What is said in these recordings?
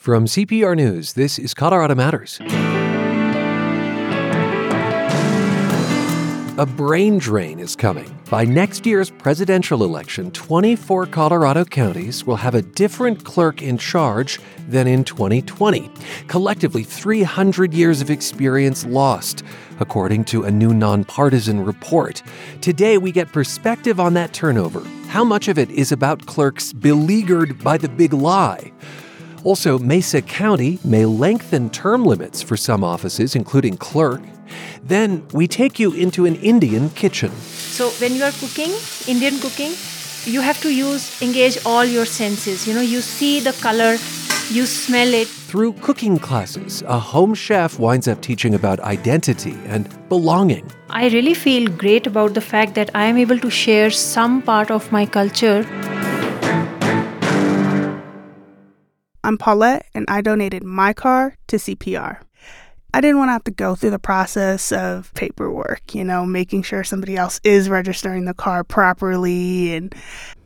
From CPR News, this is Colorado Matters. A brain drain is coming. By next year's presidential election, 24 Colorado counties will have a different clerk in charge than in 2020. Collectively, 300 years of experience lost, according to a new nonpartisan report. Today, we get perspective on that turnover. How much of it is about clerks beleaguered by the big lie? Also, Mesa County may lengthen term limits for some offices, including clerk. Then we take you into an Indian kitchen. So when you are cooking, Indian cooking, you have to use engage all your senses. You know, you see the color, you smell it. Through cooking classes, a home chef winds up teaching about identity and belonging. I really feel great about the fact that I am able to share some part of my culture. I'm Paulette, and I donated my car to CPR. I didn't want to have to go through the process of paperwork, you know, making sure somebody else is registering the car properly. And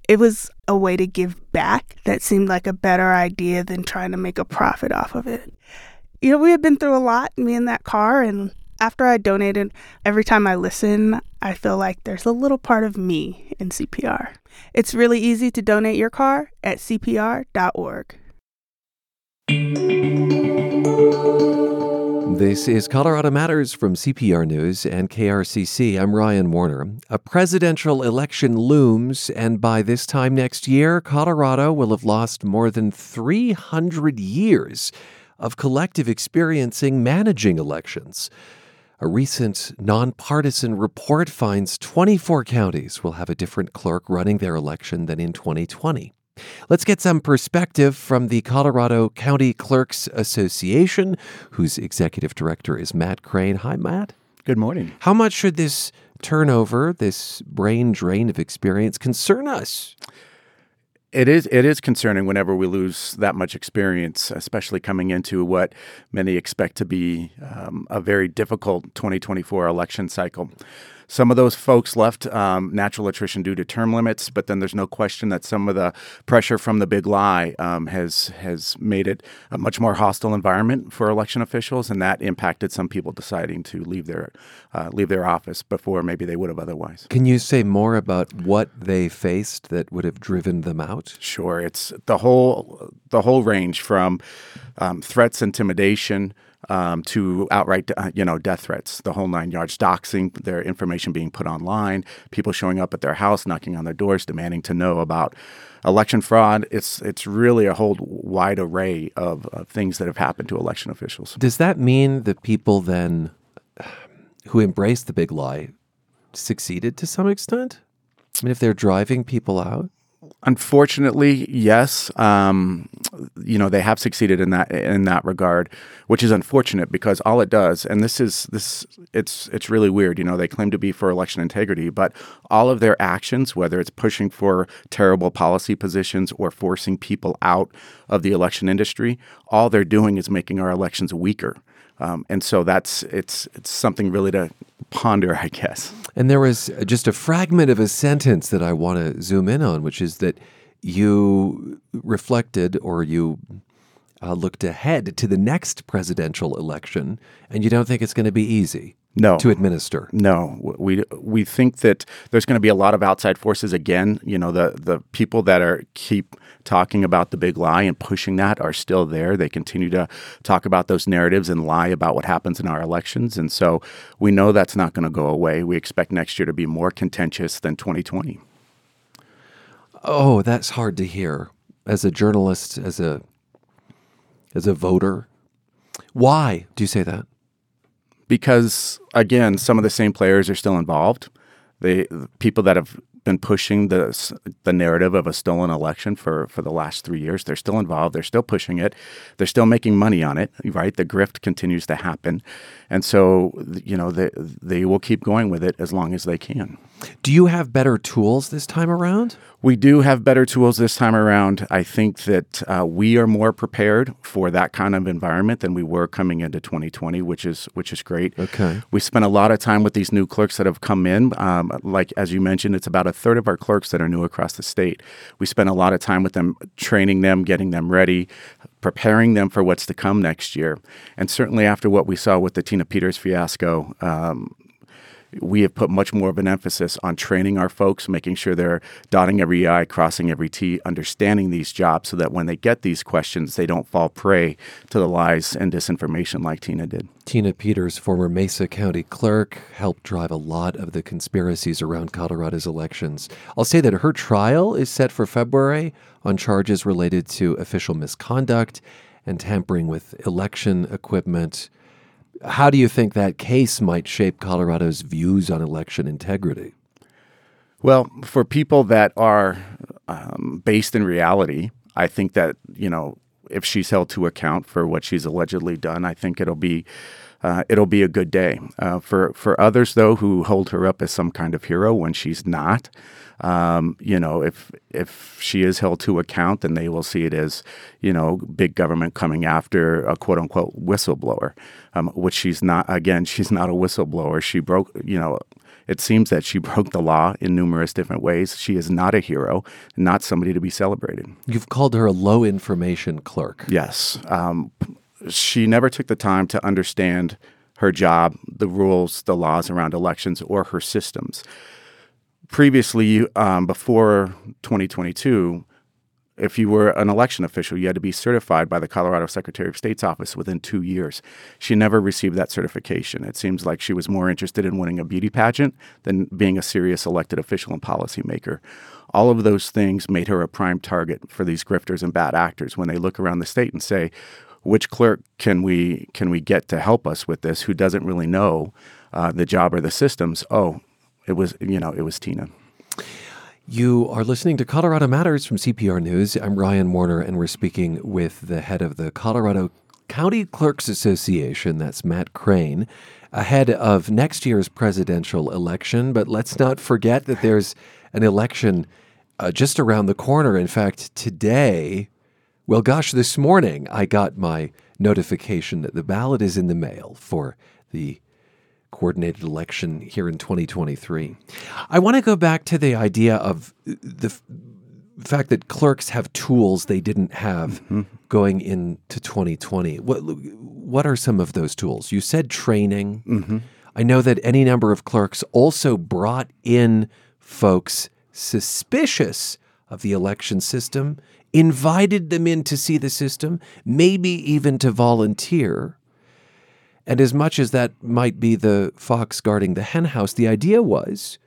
it was a way to give back that seemed like a better idea than trying to make a profit off of it. You know, we had been through a lot, me and that car. And after I donated, every time I listen, I feel like there's a little part of me in CPR. It's really easy to donate your car at cpr.org. This is Colorado Matters from CPR News and KRCC. I'm Ryan Warner. A presidential election looms, and by this time next year, Colorado will have lost more than 300 years of collective experiencing managing elections. A recent nonpartisan report finds 24 counties will have a different clerk running their election than in 2020. Let's get some perspective from the Colorado County Clerks Association, whose executive director is Matt Crane. Hi, Matt. Good morning. How much should this turnover, this brain drain of experience, concern us? It is it is concerning whenever we lose that much experience, especially coming into what many expect to be um, a very difficult 2024 election cycle. Some of those folks left um, natural attrition due to term limits, but then there's no question that some of the pressure from the big lie um, has has made it a much more hostile environment for election officials, and that impacted some people deciding to leave their uh, leave their office before maybe they would have otherwise. Can you say more about what they faced that would have driven them out? Sure, it's the whole the whole range from um, threats, intimidation um, to outright, uh, you know, death threats, the whole nine yards, doxing, their information being put online, people showing up at their house, knocking on their doors, demanding to know about election fraud. It's it's really a whole wide array of, of things that have happened to election officials. Does that mean that people then who embraced the big lie succeeded to some extent? I mean, if they're driving people out? Unfortunately, yes. Um, you know they have succeeded in that in that regard, which is unfortunate because all it does, and this is this it's it's really weird. You know they claim to be for election integrity, but all of their actions, whether it's pushing for terrible policy positions or forcing people out of the election industry, all they're doing is making our elections weaker. Um, and so that's it's it's something really to ponder, I guess. And there was just a fragment of a sentence that I want to zoom in on, which is that you reflected or you uh, looked ahead to the next presidential election, and you don't think it's going to be easy no. to administer. No, we we think that there's going to be a lot of outside forces again. You know, the the people that are keep talking about the big lie and pushing that are still there. They continue to talk about those narratives and lie about what happens in our elections, and so we know that's not going to go away. We expect next year to be more contentious than 2020. Oh, that's hard to hear as a journalist, as a as a voter. Why do you say that? because again, some of the same players are still involved. The people that have been pushing the the narrative of a stolen election for for the last three years. They're still involved. They're still pushing it. They're still making money on it. Right, the grift continues to happen, and so you know they they will keep going with it as long as they can. Do you have better tools this time around? We do have better tools this time around. I think that uh, we are more prepared for that kind of environment than we were coming into 2020, which is which is great. Okay. We spent a lot of time with these new clerks that have come in. Um, like as you mentioned, it's about a third of our clerks that are new across the state. We spent a lot of time with them, training them, getting them ready, preparing them for what's to come next year. And certainly after what we saw with the Tina Peters fiasco, um, we have put much more of an emphasis on training our folks, making sure they're dotting every I, crossing every T, understanding these jobs so that when they get these questions, they don't fall prey to the lies and disinformation like Tina did. Tina Peters, former Mesa County clerk, helped drive a lot of the conspiracies around Colorado's elections. I'll say that her trial is set for February on charges related to official misconduct and tampering with election equipment. How do you think that case might shape Colorado's views on election integrity? Well, for people that are um, based in reality, I think that, you know, if she's held to account for what she's allegedly done, I think it'll be uh, it'll be a good day. Uh, for for others though who hold her up as some kind of hero when she's not, um, you know, if if she is held to account, then they will see it as you know big government coming after a quote unquote whistleblower, um, which she's not. Again, she's not a whistleblower. She broke you know. It seems that she broke the law in numerous different ways. She is not a hero, not somebody to be celebrated. You've called her a low information clerk. Yes. Um, she never took the time to understand her job, the rules, the laws around elections, or her systems. Previously, um, before 2022, if you were an election official, you had to be certified by the Colorado Secretary of State's office within two years. She never received that certification. It seems like she was more interested in winning a beauty pageant than being a serious elected official and policymaker. All of those things made her a prime target for these grifters and bad actors when they look around the state and say, which clerk can we can we get to help us with this who doesn't really know uh, the job or the systems? Oh, it was you know it was Tina. You are listening to Colorado Matters from CPR News. I'm Ryan Warner, and we're speaking with the head of the Colorado County Clerks Association. That's Matt Crane, ahead of next year's presidential election. But let's not forget that there's an election uh, just around the corner. In fact, today, well, gosh, this morning I got my notification that the ballot is in the mail for the coordinated election here in 2023. I want to go back to the idea of the f- fact that clerks have tools they didn't have mm-hmm. going into 2020. What what are some of those tools? You said training. Mm-hmm. I know that any number of clerks also brought in folks suspicious of the election system, invited them in to see the system, maybe even to volunteer. And as much as that might be the fox guarding the henhouse, the idea was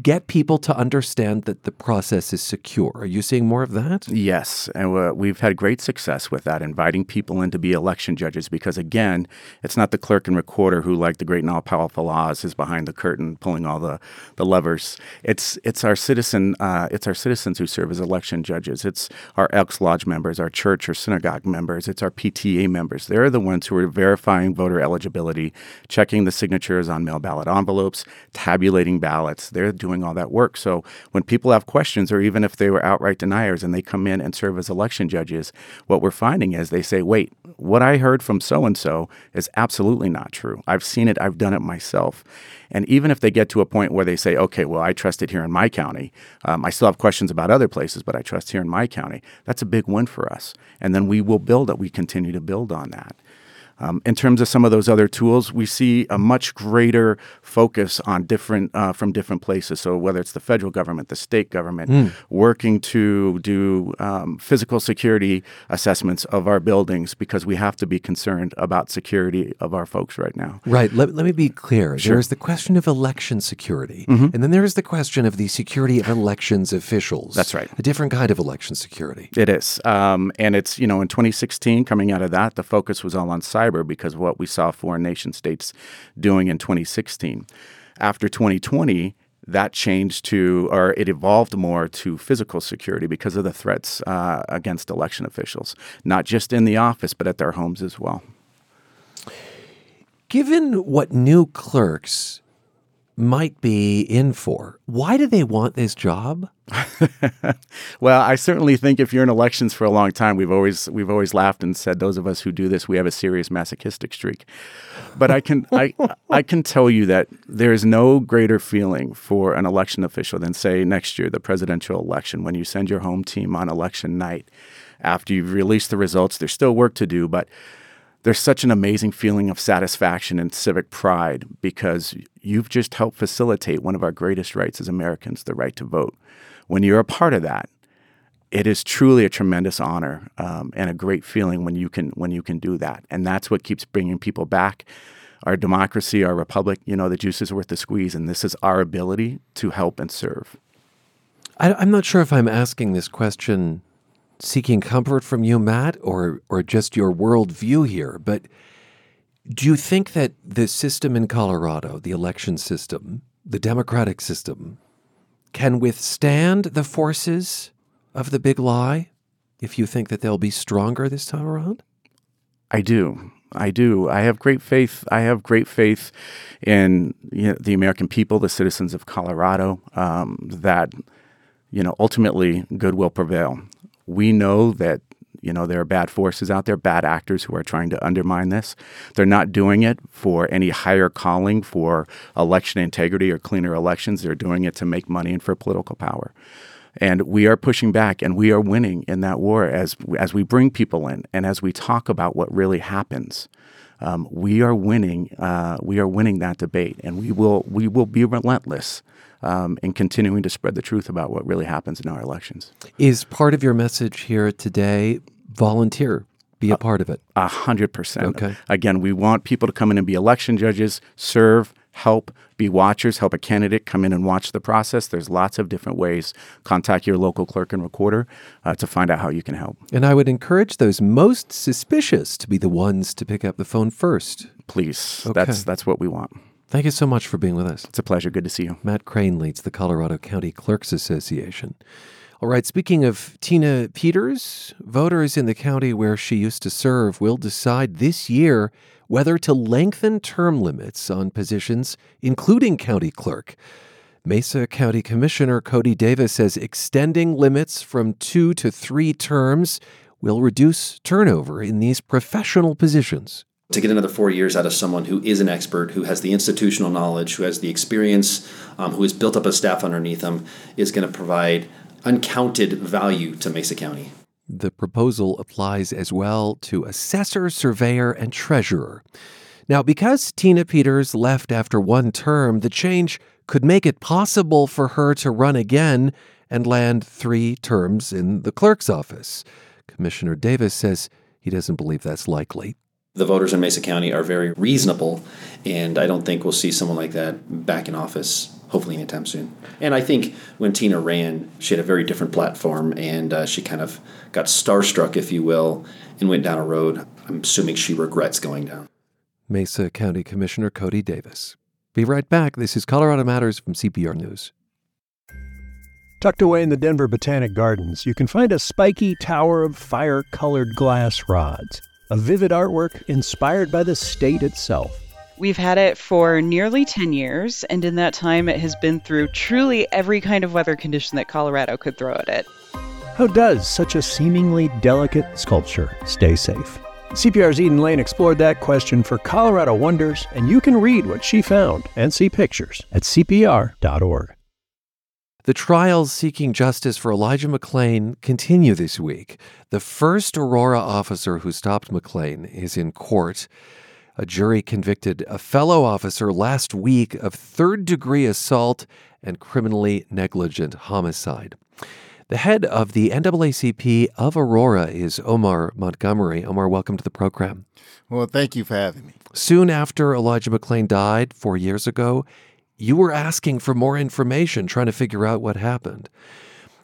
get people to understand that the process is secure. Are you seeing more of that? Yes, and we've had great success with that, inviting people in to be election judges. Because again, it's not the clerk and recorder who, like the great and all powerful Oz, is behind the curtain pulling all the, the levers. It's it's our citizen uh, it's our citizens who serve as election judges. It's our Elks Lodge members, our church or synagogue members. It's our PTA members. They're the ones who are verifying voter eligibility, checking the signatures on mail ballot envelopes, tabulating ballots. They're doing all that work. So when people have questions, or even if they were outright deniers and they come in and serve as election judges, what we're finding is they say, wait, what I heard from so and so is absolutely not true. I've seen it, I've done it myself. And even if they get to a point where they say, okay, well, I trust it here in my county, um, I still have questions about other places, but I trust here in my county, that's a big win for us. And then we will build it, we continue to build on that. Um, in terms of some of those other tools, we see a much greater focus on different uh, from different places. So whether it's the federal government, the state government, mm. working to do um, physical security assessments of our buildings because we have to be concerned about security of our folks right now. Right. Let, let me be clear. Sure. There's the question of election security, mm-hmm. and then there's the question of the security of elections officials. That's right. A different kind of election security. It is, um, and it's you know in 2016 coming out of that, the focus was all on cyber cyber because of what we saw foreign nation states doing in 2016. After 2020, that changed to, or it evolved more to physical security because of the threats uh, against election officials, not just in the office, but at their homes as well. Given what new clerks might be in for. Why do they want this job? well, I certainly think if you're in elections for a long time, we've always we've always laughed and said those of us who do this, we have a serious masochistic streak. But I can I I can tell you that there is no greater feeling for an election official than say next year the presidential election when you send your home team on election night after you've released the results. There's still work to do, but there's such an amazing feeling of satisfaction and civic pride because you've just helped facilitate one of our greatest rights as Americans, the right to vote. When you're a part of that, it is truly a tremendous honor um, and a great feeling when you can when you can do that, and that's what keeps bringing people back. Our democracy, our republic, you know, the juice is worth the squeeze, and this is our ability to help and serve. I, I'm not sure if I'm asking this question seeking comfort from you, Matt, or or just your worldview here, but do you think that the system in Colorado, the election system, the democratic system, can withstand the forces of the big lie if you think that they'll be stronger this time around? I do. I do. I have great faith. I have great faith in you know, the American people, the citizens of Colorado, um, that you know ultimately good will prevail we know that you know there are bad forces out there bad actors who are trying to undermine this. They're not doing it for any higher calling for election integrity or cleaner elections. They're doing it to make money and for political power. And we are pushing back and we are winning in that war as as we bring people in and as we talk about what really happens. Um, we are winning uh, we are winning that debate and we will we will be relentless um, and continuing to spread the truth about what really happens in our elections. Is part of your message here today volunteer? Be a part of it. A hundred percent. Okay. Again, we want people to come in and be election judges, serve, help, be watchers, help a candidate come in and watch the process. There's lots of different ways. Contact your local clerk and recorder uh, to find out how you can help. And I would encourage those most suspicious to be the ones to pick up the phone first. Please. Okay. That's that's what we want. Thank you so much for being with us. It's a pleasure. Good to see you. Matt Crane leads the Colorado County Clerks Association. All right, speaking of Tina Peters, voters in the county where she used to serve will decide this year whether to lengthen term limits on positions, including county clerk. Mesa County Commissioner Cody Davis says extending limits from two to three terms will reduce turnover in these professional positions to get another four years out of someone who is an expert, who has the institutional knowledge, who has the experience, um, who has built up a staff underneath them, is going to provide uncounted value to Mesa County. The proposal applies as well to assessor, surveyor, and treasurer. Now, because Tina Peters left after one term, the change could make it possible for her to run again and land three terms in the clerk's office. Commissioner Davis says he doesn't believe that's likely the voters in Mesa County are very reasonable, and I don't think we'll see someone like that back in office, hopefully anytime soon. And I think when Tina ran, she had a very different platform, and uh, she kind of got starstruck, if you will, and went down a road I'm assuming she regrets going down. Mesa County Commissioner Cody Davis. Be right back. This is Colorado Matters from CPR News. Tucked away in the Denver Botanic Gardens, you can find a spiky tower of fire colored glass rods a vivid artwork inspired by the state itself. We've had it for nearly 10 years, and in that time, it has been through truly every kind of weather condition that Colorado could throw at it. How does such a seemingly delicate sculpture stay safe? CPR's Eden Lane explored that question for Colorado Wonders, and you can read what she found and see pictures at CPR.org. The trials seeking justice for Elijah McClain continue this week. The first Aurora officer who stopped McClain is in court. A jury convicted a fellow officer last week of third degree assault and criminally negligent homicide. The head of the NAACP of Aurora is Omar Montgomery. Omar, welcome to the program. Well, thank you for having me. Soon after Elijah McClain died four years ago, you were asking for more information, trying to figure out what happened.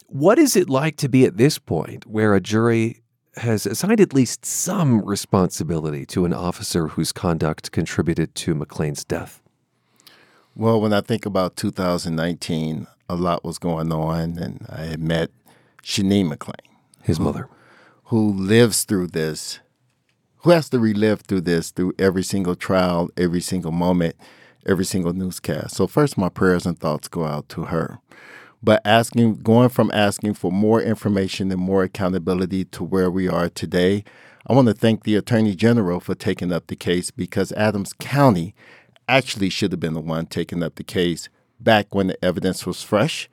What is it like to be at this point where a jury has assigned at least some responsibility to an officer whose conduct contributed to McClain's death? Well, when I think about 2019, a lot was going on, and I had met Shani McClain, his who, mother, who lives through this, who has to relive through this, through every single trial, every single moment every single newscast. So, first, my prayers and thoughts go out to her. But asking, going from asking for more information and more accountability to where we are today, I want to thank the Attorney General for taking up the case because Adams County actually should have been the one taking up the case back when the evidence was fresh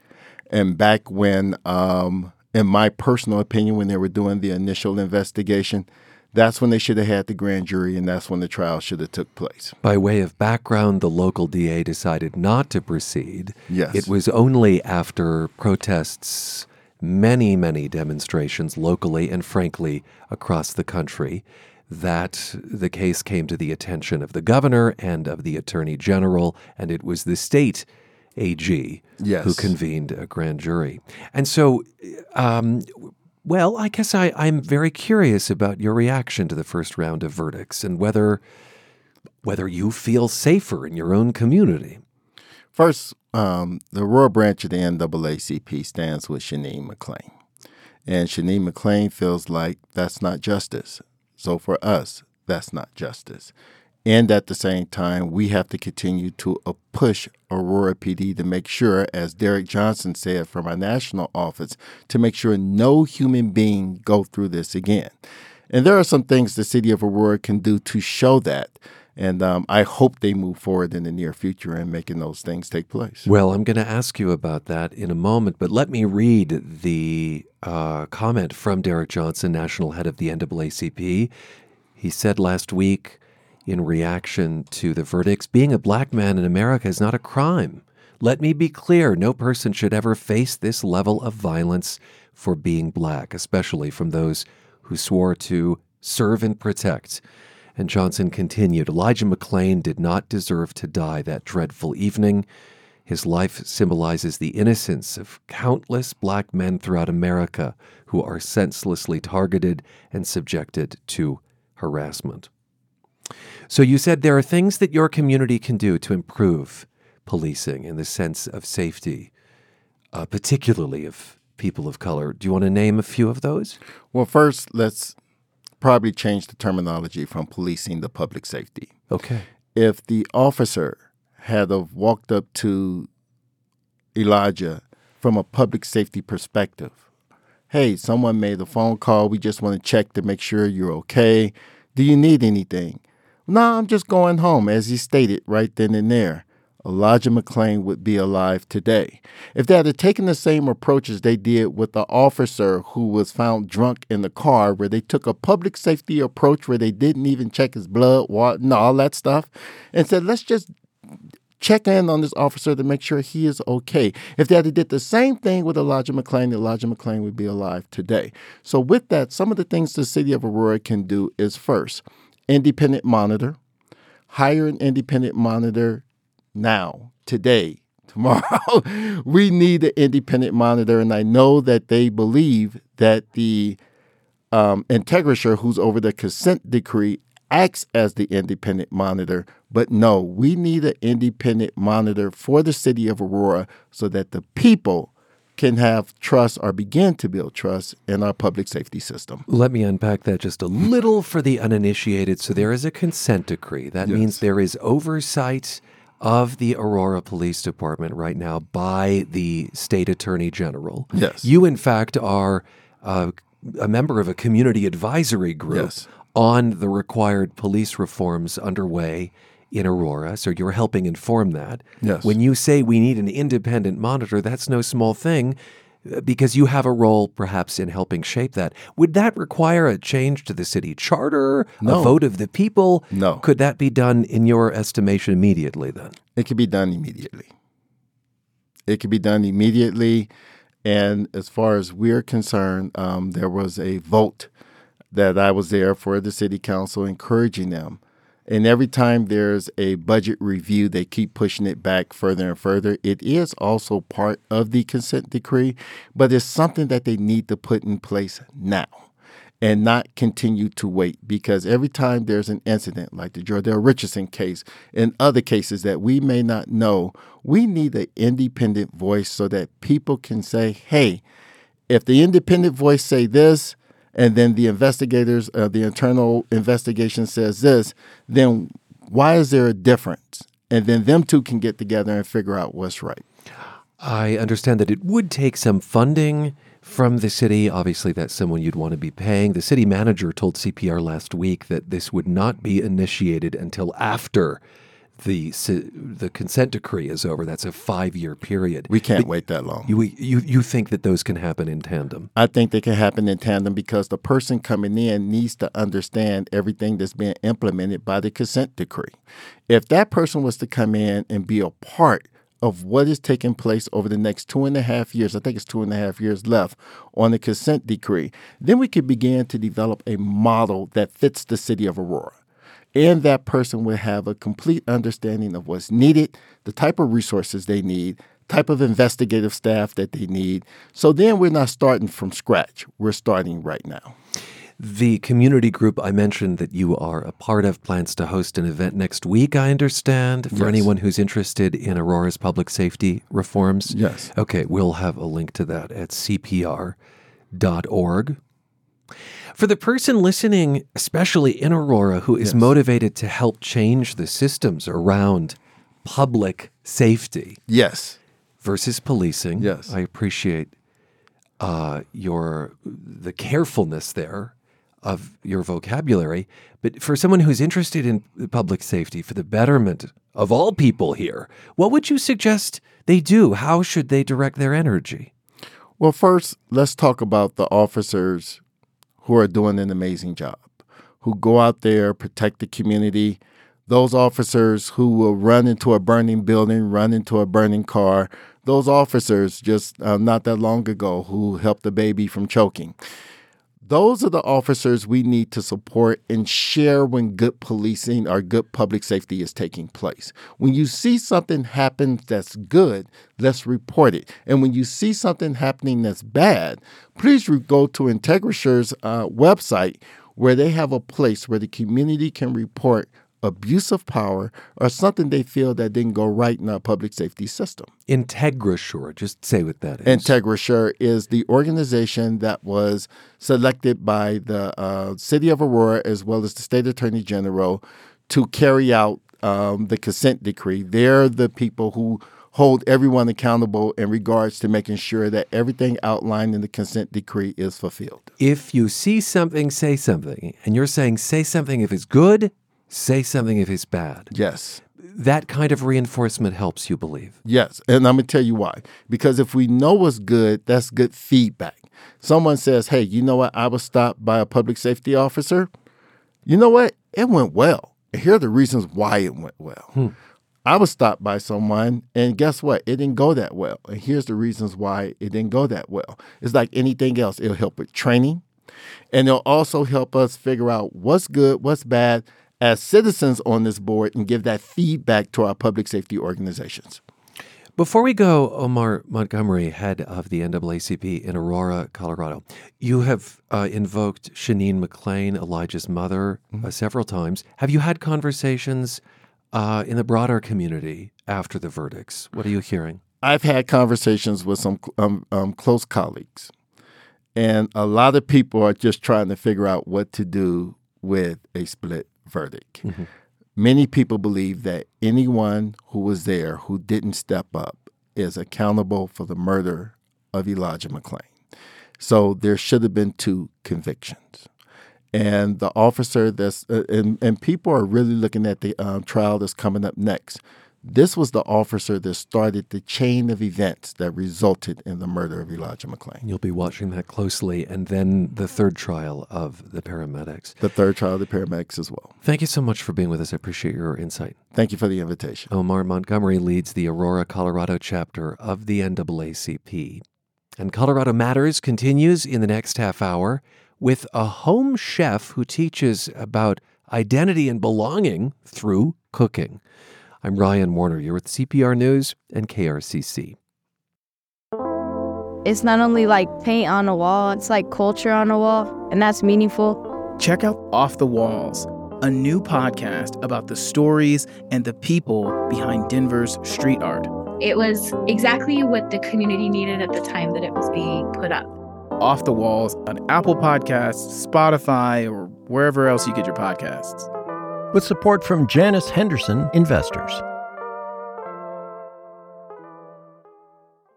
and back when, um, in my personal opinion, when they were doing the initial investigation, that's when they should have had the grand jury and that's when the trial should have took place. By way of background, the local DA decided not to proceed. Yes. It was only after protests, many, many demonstrations locally and frankly across the country, that the case came to the attention of the governor and of the attorney general, and it was the state AG Yes. who convened a grand jury. And so, um, well, I guess I, I'm very curious about your reaction to the first round of verdicts and whether whether you feel safer in your own community. First, um, the Aurora branch of the NAACP stands with Sheneen McClain. And Sheneen McClain feels like that's not justice. So for us, that's not justice. And at the same time, we have to continue to uh, push Aurora PD to make sure, as Derrick Johnson said from our national office, to make sure no human being go through this again. And there are some things the city of Aurora can do to show that. And um, I hope they move forward in the near future in making those things take place. Well, I'm going to ask you about that in a moment, but let me read the uh, comment from Derrick Johnson, national head of the NAACP. He said last week, in reaction to the verdicts, being a black man in America is not a crime. Let me be clear no person should ever face this level of violence for being black, especially from those who swore to serve and protect. And Johnson continued Elijah McClain did not deserve to die that dreadful evening. His life symbolizes the innocence of countless black men throughout America who are senselessly targeted and subjected to harassment. So you said there are things that your community can do to improve policing in the sense of safety, uh, particularly of people of color. Do you want to name a few of those? Well, first, let's probably change the terminology from policing to public safety. Okay. If the officer had have walked up to Elijah from a public safety perspective, hey, someone made a phone call. We just want to check to make sure you're okay. Do you need anything? No, I'm just going home, as he stated right then and there. Elijah McClain would be alive today. If they had taken the same approach as they did with the officer who was found drunk in the car, where they took a public safety approach where they didn't even check his blood, water, and all that stuff, and said, let's just check in on this officer to make sure he is okay. If they had did the same thing with Elijah McClain, Elijah McClain would be alive today. So with that, some of the things the city of Aurora can do is first, independent monitor, hire an independent monitor now, today, tomorrow. we need an independent monitor, and I know that they believe that the um, IntegrAssure, who's over the consent decree, acts as the independent monitor. But no, we need an independent monitor for the city of Aurora so that the people can have trust or begin to build trust in our public safety system. Let me unpack that just a little for the uninitiated. So there is a consent decree. That Yes. means there is oversight of the Aurora Police Department right now by the state attorney general. Yes. You, in fact, are uh, a member of a community advisory group Yes. on the required police reforms underway in Aurora. So you're helping inform that. Yes. When you say we need an independent monitor, that's no small thing uh, because you have a role perhaps in helping shape that. Would that require a change to the city charter, no. a vote of the people? No. Could that be done in your estimation immediately then? It could be done immediately. It could be done immediately. And as far as we're concerned, um, there was a vote that I was there for the city council encouraging them. And every time there's a budget review, they keep pushing it back further and further. It is also part of the consent decree, but it's something that they need to put in place now and not continue to wait because every time there's an incident like the Jor'Dell Richardson case and other cases that we may not know, we need an independent voice so that people can say, hey, if the independent voice say this and then the investigators, uh, the internal investigation says this, then why is there a difference? and then them two can get together and figure out what's right. I understand that it would take some funding from the city. Obviously, that's someone you'd want to be paying. The city manager told CPR last week that this would not be initiated until after the the consent decree is over. That's a five year period. We can't but wait that long. You, you you think that those can happen in tandem? I think they can happen in tandem because the person coming in needs to understand everything that's being implemented by the consent decree. If that person was to come in and be a part of what is taking place over the next two and a half years, I think it's two and a half years left on the consent decree, then we could begin to develop a model that fits the city of Aurora and that person would have a complete understanding of what's needed, the type of resources they need, type of investigative staff that they need. So then we're not starting from scratch. We're starting right now. The community group I mentioned that you are a part of plans to host an event next week, I understand, for yes. anyone who's interested in Aurora's public safety reforms. Yes. Okay, we'll have a link to that at cpr.org. For the person listening, especially in Aurora, who is yes. motivated to help change the systems around public safety. Yes. Versus policing. Yes. I appreciate uh, your the carefulness there of your vocabulary. But for someone who's interested in public safety, for the betterment of all people here, what would you suggest they do? How should they direct their energy? Well, first, let's talk about the officers who are doing an amazing job, who go out there, protect the community. Those officers who will run into a burning building, run into a burning car. Those officers just uh, not that long ago who helped a baby from choking. Those are the officers we need to support and share when good policing or good public safety is taking place. When you see something happen that's good, let's report it. And when you see something happening that's bad, please go to IntegrAssure's uh, website where they have a place where the community can report abuse of power or something they feel that didn't go right in our public safety system. IntegrAssure, just say what that is. IntegrAssure is the organization that was selected by the uh, City of Aurora as well as the State Attorney General to carry out um, the consent decree. They're the people who hold everyone accountable in regards to making sure that everything outlined in the consent decree is fulfilled. If you see something, say something. And you're saying say something if it's good say something if it's bad. Yes. That kind of reinforcement helps you believe. Yes. And I'm going to tell you why. Because if we know what's good, that's good feedback. Someone says, hey, you know what? I was stopped by a public safety officer. You know what? It went well. And here are the reasons why it went well. Hmm. I was stopped by someone, and guess what? It didn't go that well. And here's the reasons why it didn't go that well. It's like anything else, it'll help with training, and it'll also help us figure out what's good, what's bad, as citizens on this board and give that feedback to our public safety organizations. Before we go, Omar Montgomery, head of the NAACP in Aurora, Colorado, you have uh, invoked Sheneen McClain, Elijah's mother, mm-hmm. uh, several times. Have you had conversations uh, in the broader community after the verdicts? What are you hearing? I've had conversations with some um, um, close colleagues, and a lot of people are just trying to figure out what to do with a split verdict. Mm-hmm. Many people believe that anyone who was there who didn't step up is accountable for the murder of Elijah McClain. So there should have been two convictions. And the officer that's, uh, and, and people are really looking at the um, trial that's coming up next this was the officer that started the chain of events that resulted in the murder of Elijah McClain. You'll be watching that closely, and then the third trial of the paramedics. The third trial of the paramedics as well. Thank you so much for being with us. I appreciate your insight. Thank you for the invitation. Omar Montgomery leads the Aurora, Colorado chapter of the NAACP. And Colorado Matters continues in the next half hour with a home chef who teaches about identity and belonging through cooking. I'm Ryan Warner. You're with CPR News and KRCC. It's not only like paint on a wall, it's like culture on a wall, and that's meaningful. Check out Off the Walls, a new podcast about the stories and the people behind Denver's street art. It was exactly what the community needed at the time that it was being put up. Off the Walls on Apple Podcasts, Spotify, or wherever else you get your podcasts with support from Janus Henderson Investors.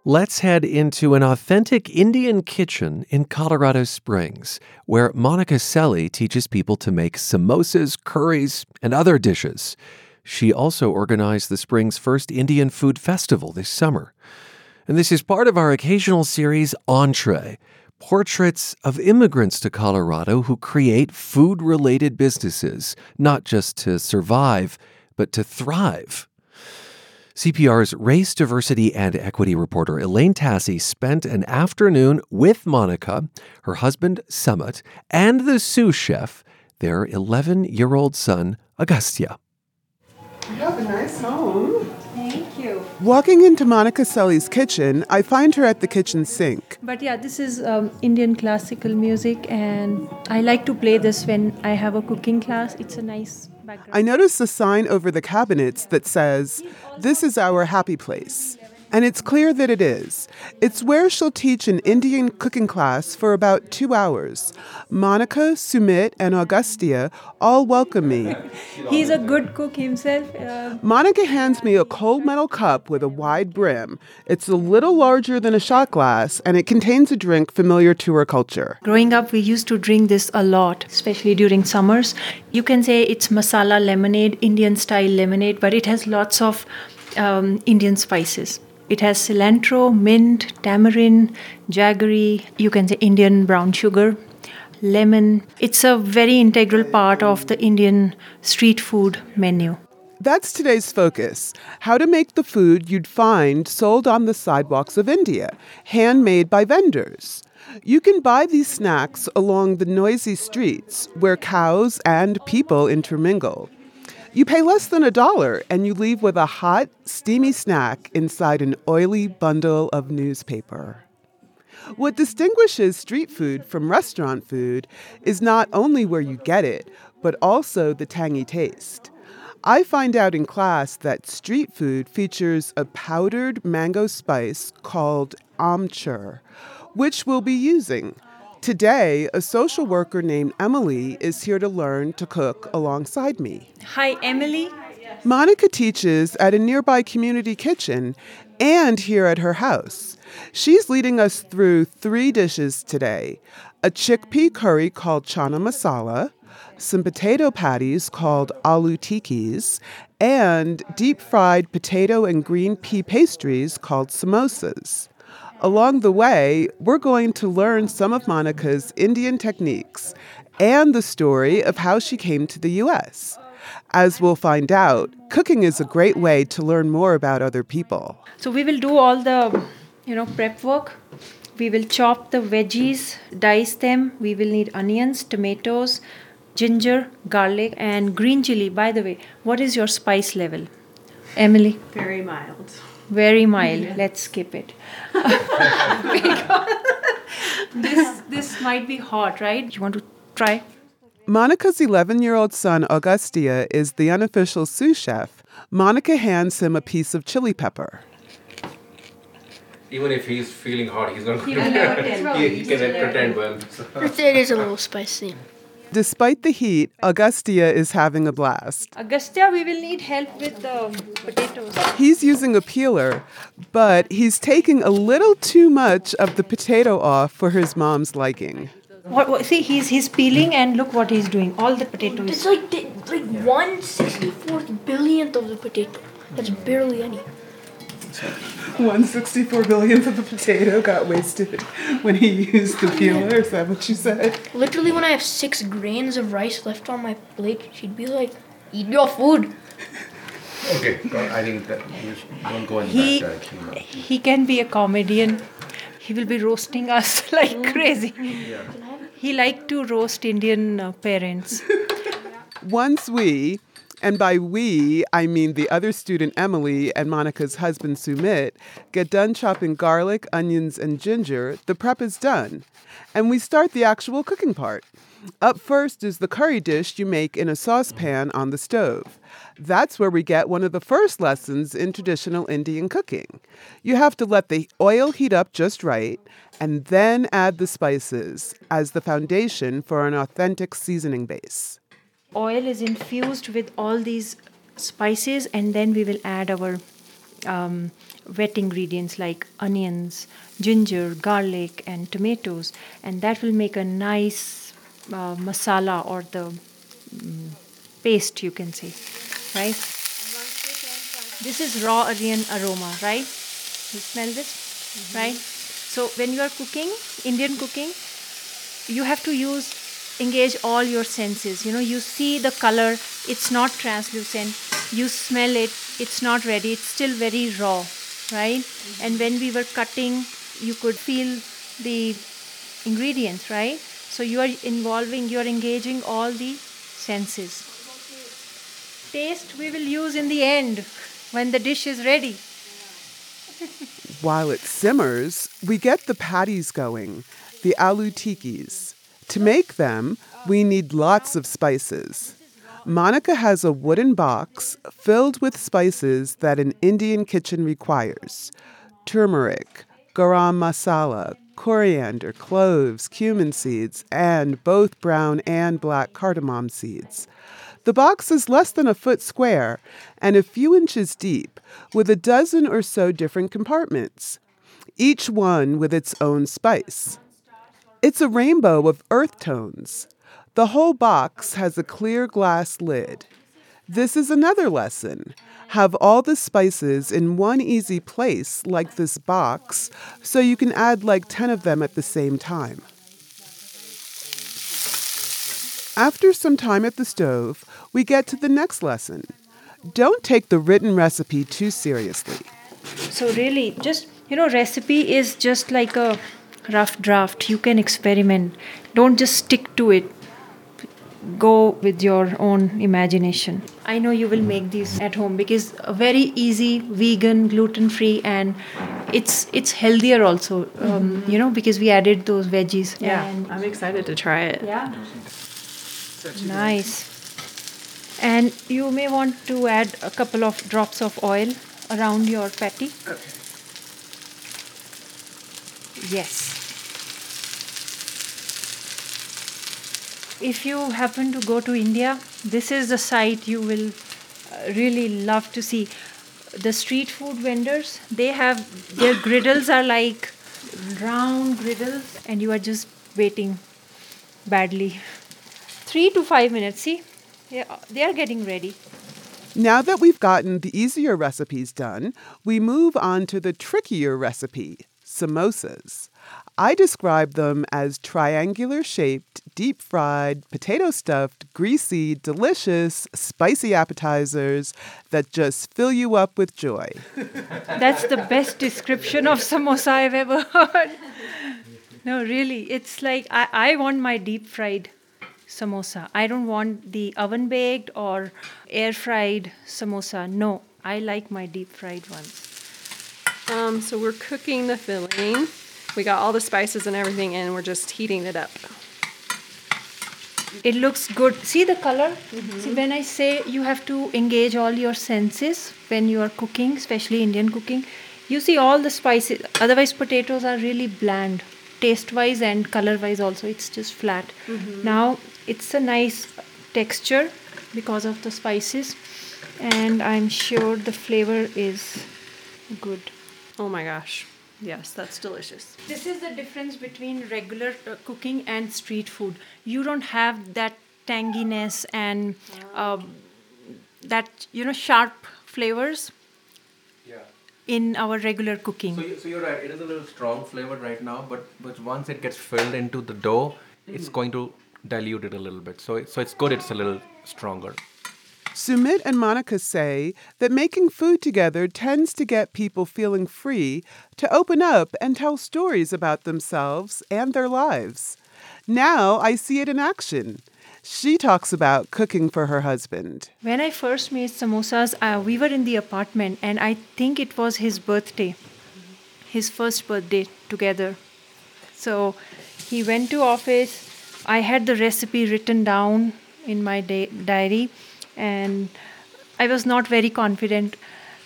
Let's head into an authentic Indian kitchen in Colorado Springs, where Monica Selly teaches people to make samosas, curries, and other dishes. She also organized the spring's first Indian food festival this summer. And this is part of our occasional series, Entree, portraits of immigrants to Colorado who create food related businesses, not just to survive, but to thrive. CPR's race, diversity, and equity reporter Elaine Tassy spent an afternoon with Monica, her husband Sumit, and the sous chef, their 11 year old son, Agastya. You have a nice home. Walking into Monica Sully's kitchen, I find her at the kitchen sink. But yeah, this is um, Indian classical music, and I like to play this when I have a cooking class. It's a nice background. I notice a sign over the cabinets that says, This is our happy place. And it's clear that it is. It's where she'll teach an Indian cooking class for about two hours. Monica, Sumit, and Agastya all welcome me. He's a good cook himself. Uh, Monica hands me a cold metal cup with a wide brim. It's a little larger than a shot glass, and it contains a drink familiar to her culture. growing up, we used to drink this a lot, especially during summers. You can say it's masala lemonade, Indian style lemonade, but it has lots of um, Indian spices. It has cilantro, mint, tamarind, jaggery, you can say Indian brown sugar, lemon. It's a very integral part of the Indian street food menu. That's today's focus how to make the food you'd find sold on the sidewalks of India, handmade by vendors. You can buy these snacks along the noisy streets where cows and people intermingle. You pay less than a dollar and you leave with a hot, steamy snack inside an oily bundle of newspaper. What distinguishes street food from restaurant food is not only where you get it, but also the tangy taste. I find out in class that street food features a powdered mango spice called amchur, which we'll be using. Today, a social worker named Emily is here to learn to cook alongside me. Hi, Emily. Monica teaches at a nearby community kitchen and here at her house. She's leading us through three dishes today a chickpea curry called chana masala, some potato patties called alu tikis, and deep fried potato and green pea pastries called samosas. Along the way, we're going to learn some of Monica's Indian techniques and the story of how she came to the US. As we'll find out, cooking is a great way to learn more about other people. So we will do all the, you know, prep work. We will chop the veggies, dice them. We will need onions, tomatoes, ginger, garlic, and green chili. By the way, what is your spice level? Emily? Very mild. Very mild. Let's skip it. this this might be hot, right? You want to try? Monica's 11 year old son, Agastya, is the unofficial sous chef. Monica hands him a piece of chili pepper. Even if he's feeling hot, he's not going to. pretend. he, he can pretend well. It is a little spicy. Despite the heat, Agastya is having a blast. Agastya, we will need help with the potatoes. He's using a peeler, but he's taking a little too much of the potato off for his mom's liking. What, what, see, he's he's peeling, and look what he's doing. All the potatoes. It's like the, like one sixty fourth billionth of the potato. That's barely any. 164 billionth of the potato got wasted when he used the peeler. Is that what you said? Literally, when I have six grains of rice left on my plate, she'd be like, "Eat your food." Okay, I think that you don't go in He- that direction. now. He can be a comedian. He will be roasting us like crazy. Yeah. He like to roast Indian uh, parents. Once we, and by we, I mean the other student Emily and Monica's husband Sumit, get done chopping garlic, onions, and ginger, the prep is done. And we start the actual cooking part. Up first is the curry dish you make in a saucepan on the stove. That's where we get one of the first lessons in traditional Indian cooking. You have to let the oil heat up just right and then add the spices as the foundation for an authentic seasoning base. Oil is infused with all these spices, and then we will add our um, wet ingredients like onions, ginger, garlic, and tomatoes, and that will make a nice uh, masala or the um, paste, you can say, right? This is raw onion aroma, right? You smell this, right? So when you are cooking, Indian cooking, you have to use engage all your senses. You know, you see the color, it's not translucent. You smell it, it's not ready, it's still very raw, right? Mm-hmm. And when we were cutting, you could feel the ingredients, right? So you are involving, you are engaging all the senses. Taste we will use in the end when the dish is ready. While it simmers, we get the patties going, the alu tikkis. To make them, we need lots of spices. Monica has a wooden box filled with spices that an Indian kitchen requires turmeric, garam masala, coriander, cloves, cumin seeds, and both brown and black cardamom seeds. The box is less than a foot square and a few inches deep, with a dozen or so different compartments, each one with its own spice. It's a rainbow of earth tones. The whole box has a clear glass lid. This is another lesson. Have all the spices in one easy place, like this box, so you can add like 10 of them at the same time. After some time at the stove, we get to the next lesson. Don't take the written recipe too seriously. So, really, just, you know, recipe is just like a rough draft. You can experiment. Don't just stick to it. Go with your own imagination. I know you will make these at home because a very easy, vegan, gluten free, and it's it's healthier also. Um, mm-hmm. You know because we added those veggies. Yeah, I'm excited to try it. Yeah. Nice. And you may want to add a couple of drops of oil around your patty. Okay. Yes. if you happen to go to India, this is the site you will uh, really love to see. The street food vendors, they have their griddles are like round griddles, and you are just waiting badly. Three to five minutes, see? They are getting ready. Now that we've gotten the easier recipes done, we move on to the trickier recipe samosas. I describe them as triangular shaped, deep fried, potato stuffed, greasy, delicious, spicy appetizers that just fill you up with joy. That's the best description of samosa I've ever heard. No, really, it's like I, I want my deep fried samosa. I don't want the oven baked or air fried samosa. No, I like my deep fried ones. Um, so we're cooking the filling. We got all the spices and everything in. We're just heating it up. It looks good. See the color? Mm-hmm. See, when I say you have to engage all your senses when you are cooking, especially Indian cooking, you see all the spices. Otherwise, potatoes are really bland, taste wise and color wise, also. It's just flat. Mm-hmm. Now, it's a nice texture because of the spices, and I'm sure the flavor is good. Oh my gosh. Yes, that's delicious. This is the difference between regular uh, cooking and street food. You don't have that tanginess and uh, that you know sharp flavors. Yeah. In our regular cooking. So, you, so you're right. It is a little strong flavored right now, but but once it gets filled into the dough, mm. it's going to dilute it a little bit. So it, so it's good. It's a little stronger. Sumit and Monica say that making food together tends to get people feeling free to open up and tell stories about themselves and their lives. Now I see it in action. She talks about cooking for her husband. When I first made samosas, uh, we were in the apartment, and I think it was his birthday, his first birthday together. So he went to office. I had the recipe written down in my da- diary and I was not very confident.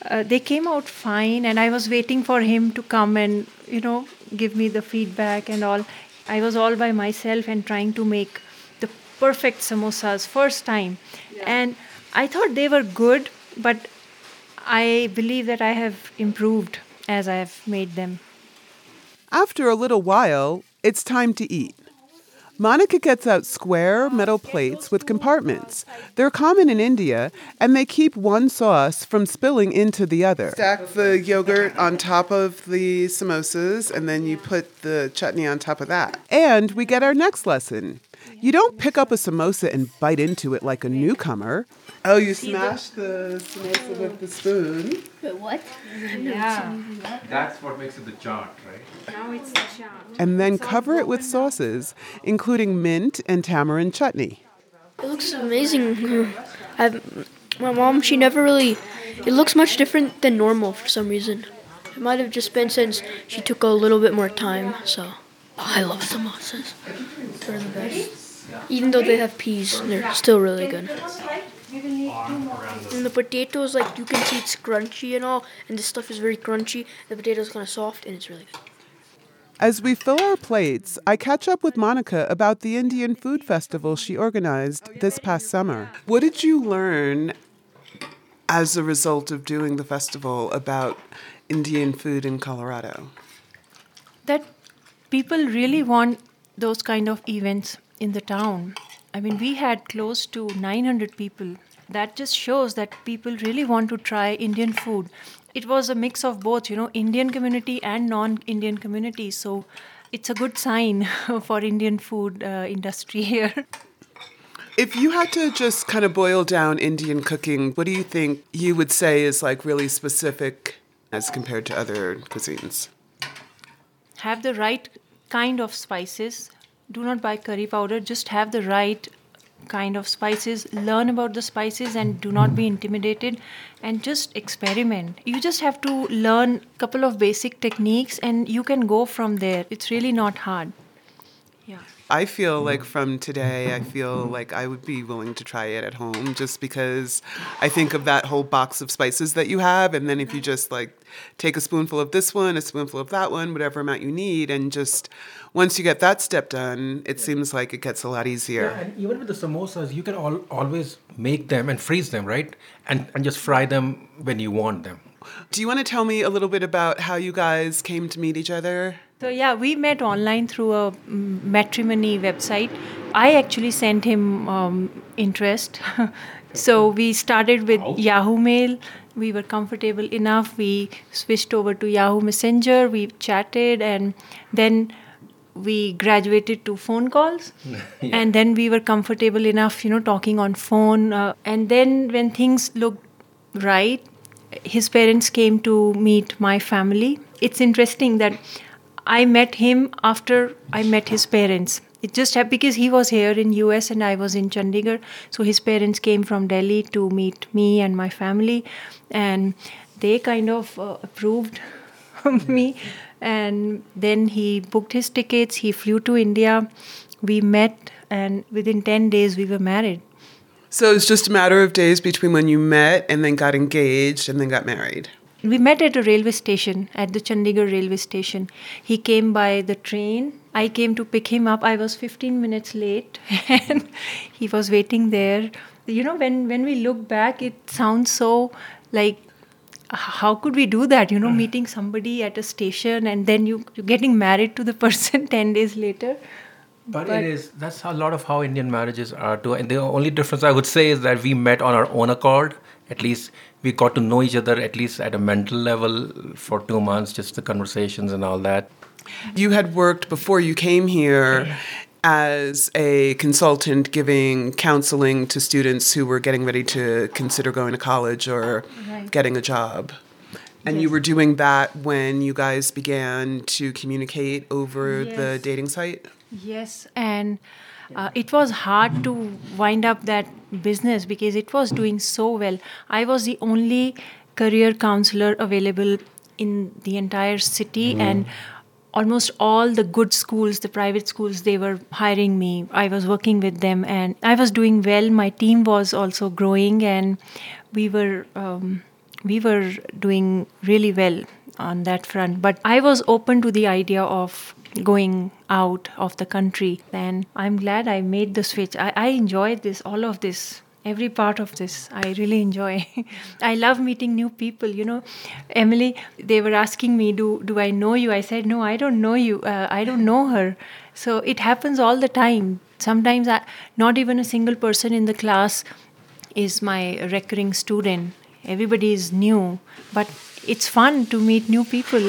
Uh, they came out fine, and I was waiting for him to come and you know give me the feedback and all. I was all by myself and trying to make the perfect samosas first time, yeah. and I thought they were good, but I believe that I have improved as I have made them. After a little while, it's time to eat. Monica gets out square metal plates with compartments. They're common in India, and they keep one sauce from spilling into the other. Stack the yogurt on top of the samosas, and then you put the chutney on top of that. And we get our next lesson. You don't pick up a samosa and bite into it like a newcomer. Oh, you smash the samosa with the spoon. Wait, what? Yeah. That's what makes it the chaat, right? Now it's the chaat. And then cover it with sauces, including mint and tamarind chutney. It looks amazing. I've, my mom, she never really. It looks much different than normal for some reason. It might have just been since she took a little bit more time. So, oh, I love samosas. They're the best. Even though they have peas, they're still really good. And the potatoes, like you can see, it's crunchy and all, and this stuff is very crunchy. The potatoes kind of soft, and it's really good. As we fill our plates, I catch up with Monica about the Indian Food Festival she organized this past summer. What did you learn as a result of doing the festival about Indian food in Colorado? That people really want those kind of events in the town. I mean, we had close to 900 people. That just shows that people really want to try Indian food. It was a mix of both, you know, Indian community and non-Indian community. So it's a good sign for Indian food uh, industry here. If you had to just kind of boil down Indian cooking, what do you think you would say is like really specific as compared to other cuisines? have the right kind of spices. Do not buy curry powder, just have the right kind of spices. Learn about the spices and do not be intimidated and just experiment. You just have to learn a couple of basic techniques and you can go from there. It's really not hard. I feel like mm-hmm. from today, I feel like I would be willing to try it at home just because I think of that whole box of spices that you have. And then if you just like take a spoonful of this one, a spoonful of that one, whatever amount you need, and just once you get that step done, it seems like it gets a lot easier. Yeah, and even with the samosas, you can all, always make them and freeze them, right? And, and just fry them when you want them. Do you want to tell me a little bit about how you guys came to meet each other? So yeah, we met online through a mm, matrimony website. I actually sent him um, interest. so we started with Yahoo Mail. We were comfortable enough. We switched over to Yahoo Messenger. We chatted, and then we graduated to phone calls. And then we were comfortable enough, you know, talking on phone. Uh, and then when things looked right, his parents came to meet my family. It's interesting that I met him after I met his parents. It just happened because he was here in US and I was in Chandigarh. So his parents came from Delhi to meet me and my family, and they kind of uh, approved me. And then he booked his tickets. He flew to India. We met, and within ten days we were married. So it's just a matter of days between when you met and then got engaged and then got married. We met at a railway station, at the Chandigarh railway station. He came by the train. I came to pick him up. I was 15 minutes late and he was waiting there. You know, when, when we look back, it sounds so like, how could we do that? You know, hmm. meeting somebody at a station and then you, you're getting married to the person 10 days later. But, it is that's a lot of how Indian marriages are too. And the only difference I would say is that we met on our own accord. At least we got to know each other at least at a mental level for two months, just the conversations and all that. You had worked before you came here as a consultant giving counseling to students who were getting ready to consider going to college or Right. getting a job. And you were doing that when you guys began to communicate over the dating site? Yes, and uh, it was hard to wind up that business because it was doing so well. I was the only career counselor available in the entire city, Mm. and almost all the good schools, the private schools, they were hiring me. I was working with them, and I was doing well. My team was also growing, and we were. Um, we were doing really well on that front. But I was open to the idea of going out of the country. And I'm glad I made the switch. I, I enjoyed this, all of this. every part of this. I really enjoy. I love meeting new people. You know, Emily, they were asking me, "Do do I know you?" I said, "No, I don't know you. Uh, I don't know her." So it happens all the time. Sometimes, I, not even a single person in the class is my recurring student. Everybody is new, but it's fun to meet new people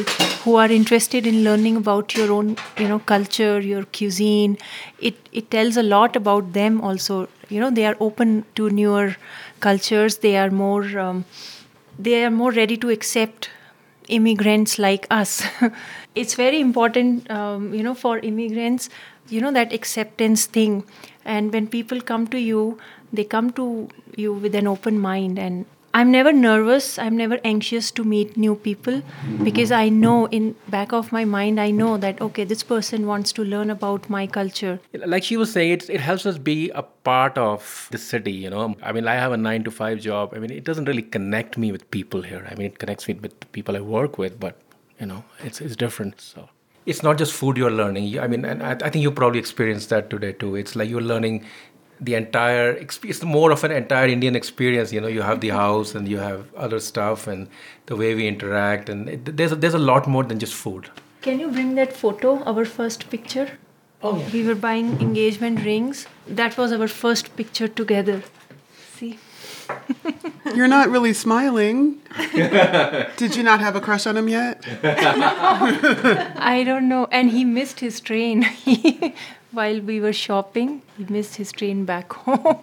who are interested in learning about your own you know culture your cuisine. It it tells a lot about them also. You know they are open to newer cultures. They are more um, they are more ready to accept immigrants like us. It's very important um, you know for immigrants you know that acceptance thing. And when people come to you they come to you with an open mind and I'm never nervous. I'm never anxious to meet new people because I know in back of my mind I know that okay this person wants to learn about my culture. Like she was saying, it it helps us be a part of the city. You know, I mean, I have a nine to five job. I mean, it doesn't really connect me with people here. I mean, it connects me with people I work with, but you know, it's it's different. So it's not just food you're learning. I mean, and I, I think you probably experienced that today too. It's like you're learning the entire it's more of an entire indian experience you know you have the mm-hmm. house and you have other stuff and the way we interact and it, there's a, there's a lot more than just food can you bring that photo our first picture oh yeah. we were buying engagement rings that was our first picture together see You're not really smiling. Did you not have a crush on him yet? I don't know. And he missed his train. While we were shopping. He missed his train back home.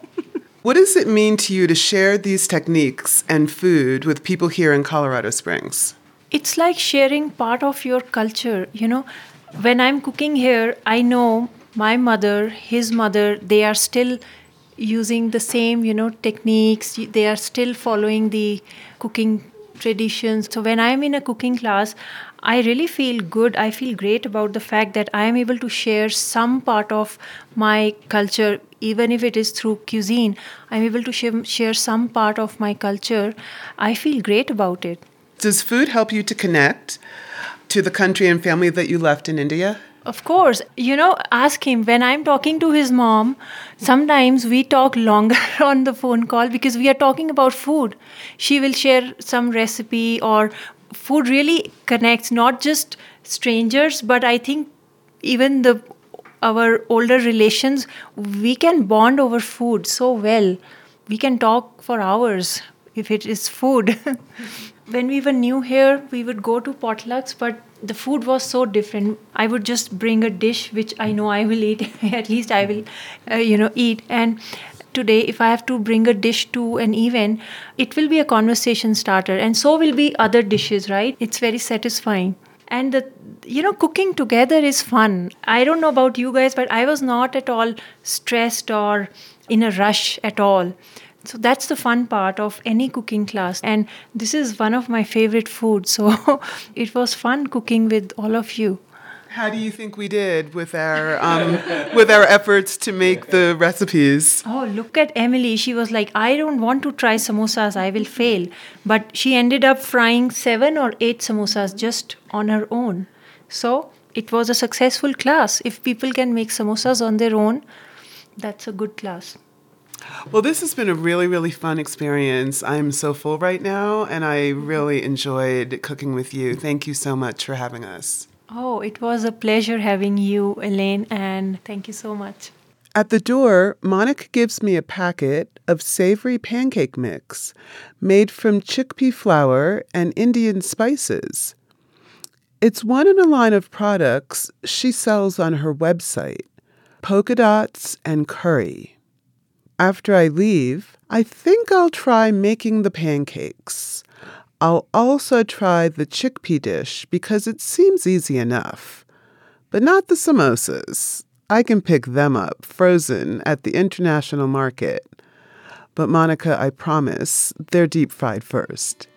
what does it mean to you to share these techniques and food with people here in Colorado Springs? It's like sharing part of your culture. You know, when I'm cooking here, I know my mother, his mother, they are still using the same, you know, techniques. They are still following the cooking traditions. So when I'm in a cooking class, I really feel good. I feel great about the fact that I am able to share some part of my culture, even if it is through cuisine. I'm able to share, share some part of my culture. I feel great about it. Does food help you to connect to the country and family that you left in India? Of course. You know, ask him when I'm talking to his mom, sometimes we talk longer on the phone call because we are talking about food. She will share some recipe or food really connects not just strangers, but I think even the our older relations, we can bond over food so well. We can talk for hours if it is food. when we were new here, we would go to potlucks, but the food was so different. I would just bring a dish which I know I will eat. At least I will, uh, you know, eat. And today if i have to bring a dish to an event it will be a conversation starter and so will be other dishes right? It's very satisfying. And the you know cooking together is fun. I don't know about you guys but i was not at all stressed or in a rush at all. So that's the fun part of any cooking class. And this is one of my favorite foods. So it was fun cooking with all of you how do you think we did with our um, with our efforts to make the recipes? Oh, look at Emily. She was like, I don't want to try samosas. I will fail. But she ended up frying seven or eight samosas just on her own. So it was a successful class. If people can make samosas on their own, that's a good class. Well, this has been a really, really fun experience. I'm so full right now, and I really enjoyed cooking with you. Thank you so much for having us. Oh, it was a pleasure having you, Elaine, and thank you so much. At the door, Monica gives me a packet of savory pancake mix made from chickpea flour and Indian spices. It's one in a line of products she sells on her website polka dots and curry. After I leave, I think I'll try making the pancakes. I'll also try the chickpea dish because it seems easy enough. But not the samosas. I can pick them up frozen at the international market. But Monica, I promise, they're deep fried first.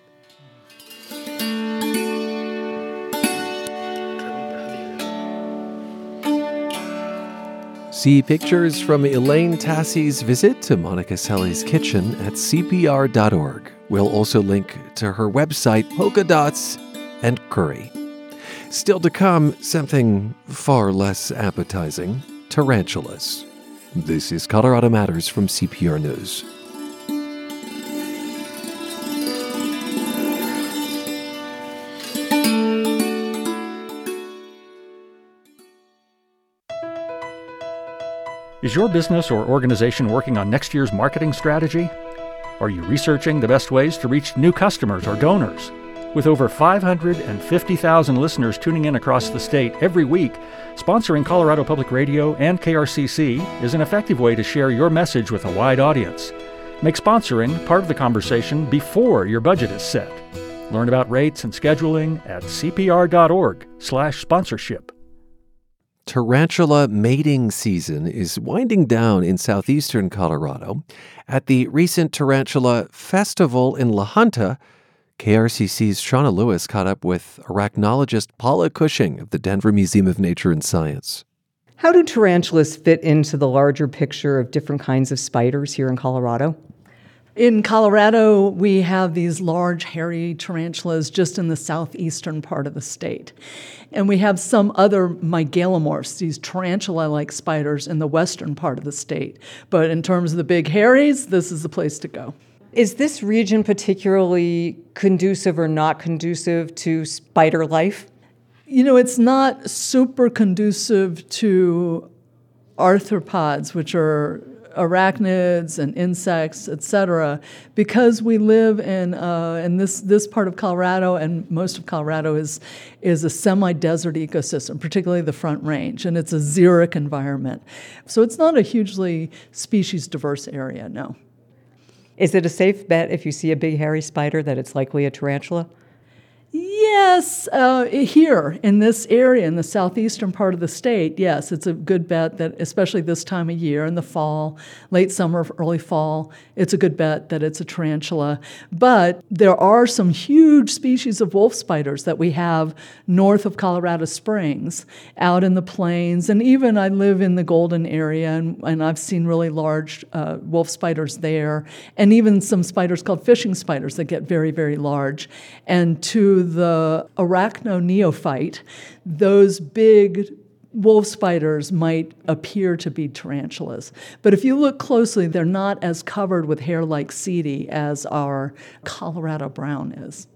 See pictures from Elaine Tassy's visit to Monica Selly's kitchen at CPR.org. We'll also link to her website, Polka Dots and Curry. Still to come, something far less appetizing tarantulas. This is Colorado Matters from CPR News. Is your business or organization working on next year's marketing strategy? Are you researching the best ways to reach new customers or donors? With over 550,000 listeners tuning in across the state every week, sponsoring Colorado Public Radio and KRCC is an effective way to share your message with a wide audience. Make sponsoring part of the conversation before your budget is set. Learn about rates and scheduling at cpr.org/sponsorship. Tarantula mating season is winding down in southeastern Colorado. At the recent Tarantula Festival in La Junta, KRCC's Shauna Lewis caught up with arachnologist Paula Cushing of the Denver Museum of Nature and Science. How do tarantulas fit into the larger picture of different kinds of spiders here in Colorado? In Colorado, we have these large hairy tarantulas just in the southeastern part of the state. And we have some other mygalomorphs, these tarantula like spiders, in the western part of the state. But in terms of the big hairies, this is the place to go. Is this region particularly conducive or not conducive to spider life? You know, it's not super conducive to arthropods, which are arachnids and insects, etc., because we live in uh, in this this part of Colorado and most of Colorado is is a semi-desert ecosystem, particularly the Front Range, and it's a xeric environment. So it's not a hugely species diverse area. No. Is it a safe bet if you see a big hairy spider that it's likely a tarantula? Yes, uh, here in this area, in the southeastern part of the state, yes, it's a good bet that, especially this time of year in the fall, late summer, early fall, it's a good bet that it's a tarantula. But there are some huge species of wolf spiders that we have north of Colorado Springs, out in the plains, and even I live in the Golden area, and, and I've seen really large uh, wolf spiders there, and even some spiders called fishing spiders that get very, very large. And to the arachno neophyte, those big wolf spiders might appear to be tarantulas. But if you look closely, they're not as covered with hair like setae as our Colorado brown is.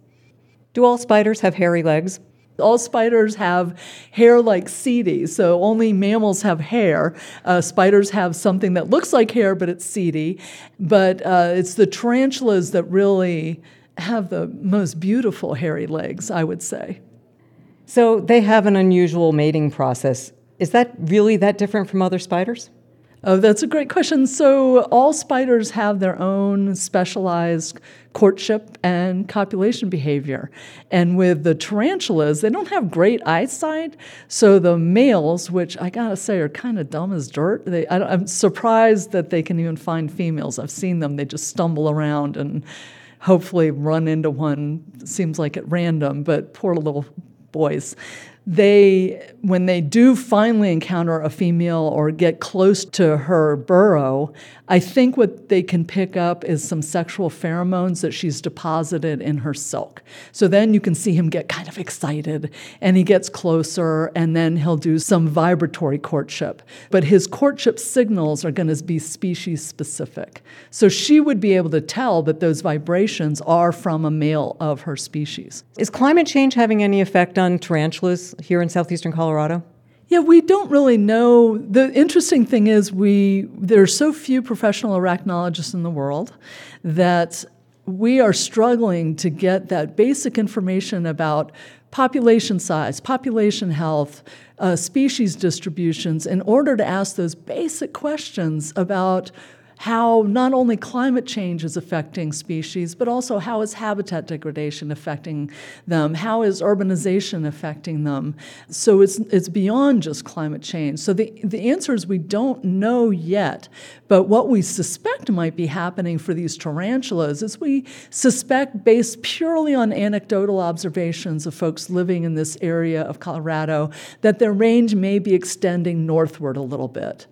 Do all spiders have hairy legs? All spiders have hair like setae, so only mammals have hair. Uh, spiders have something that looks like hair, but it's setae. But uh, it's the tarantulas that really have the most beautiful hairy legs, I would say. So they have an unusual mating process. Is that really that different from other spiders? Oh, that's a great question. So, all spiders have their own specialized courtship and copulation behavior. And with the tarantulas, they don't have great eyesight. So, the males, which I gotta say are kind of dumb as dirt, they, I, I'm surprised that they can even find females. I've seen them, they just stumble around and hopefully run into one seems like at random but poor little boys they when they do finally encounter a female or get close to her burrow i think what they can pick up is some sexual pheromones that she's deposited in her silk. So then you can see him get kind of excited and he gets closer and then he'll do some vibratory courtship. But his courtship signals are going to be species specific. So she would be able to tell that those vibrations are from a male of her species. Is climate change having any effect on tarantulas here in southeastern Colorado? Yeah, we don't really know. The interesting thing is we there are so few professional arachnologists in the world that we are struggling to get that basic information about population size, population health, uh, species distributions in order to ask those basic questions about how not only climate change is affecting species, but also how is habitat degradation affecting them? How is urbanization affecting them? So it's, it's beyond just climate change. So the, the answer is we don't know yet. But what we suspect might be happening for these tarantulas is we suspect, based purely on anecdotal observations of folks living in this area of Colorado, that their range may be extending northward a little bit.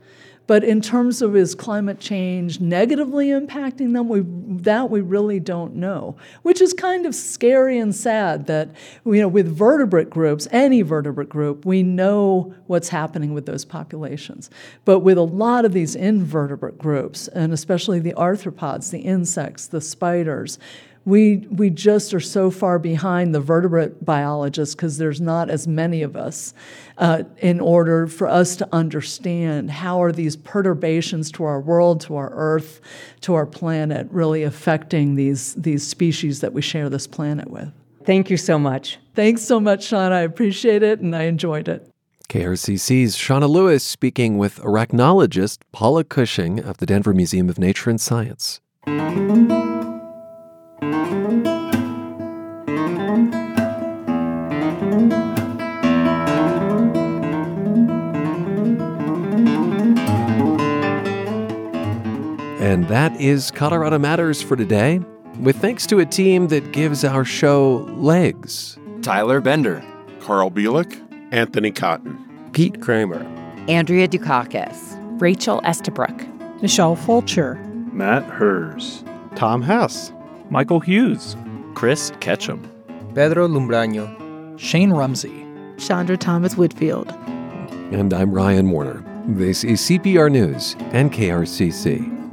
But in terms of is climate change negatively impacting them, we, that we really don't know, which is kind of scary and sad that you know with vertebrate groups, any vertebrate group, we know what's happening with those populations. But with a lot of these invertebrate groups, and especially the arthropods, the insects, the spiders, we we just are so far behind the vertebrate biologists because there's not as many of us uh, in order for us to understand how are these perturbations to our world to our earth to our planet really affecting these these species that we share this planet with. Thank you so much. Thanks so much sean. I appreciate it and i enjoyed it. KRCC's Shauna Lewis speaking with arachnologist Paula Cushing of the Denver Museum of Nature and Science. And that is Colorado Matters for today, with thanks to a team that gives our show legs. Tyler Bender, Carl Bielek, Anthony Cotton, Pete Kramer, Andrea Dukakis, Rachel Estabrook, Michelle Fulcher, Matt Hers, Tom Hess, Michael Hughes, Chris Ketchum, Pedro Lumbraño, Shane Rumsey, Chandra Thomas Whitfield. And I'm Ryan Warner. This is CPR News and KRCC.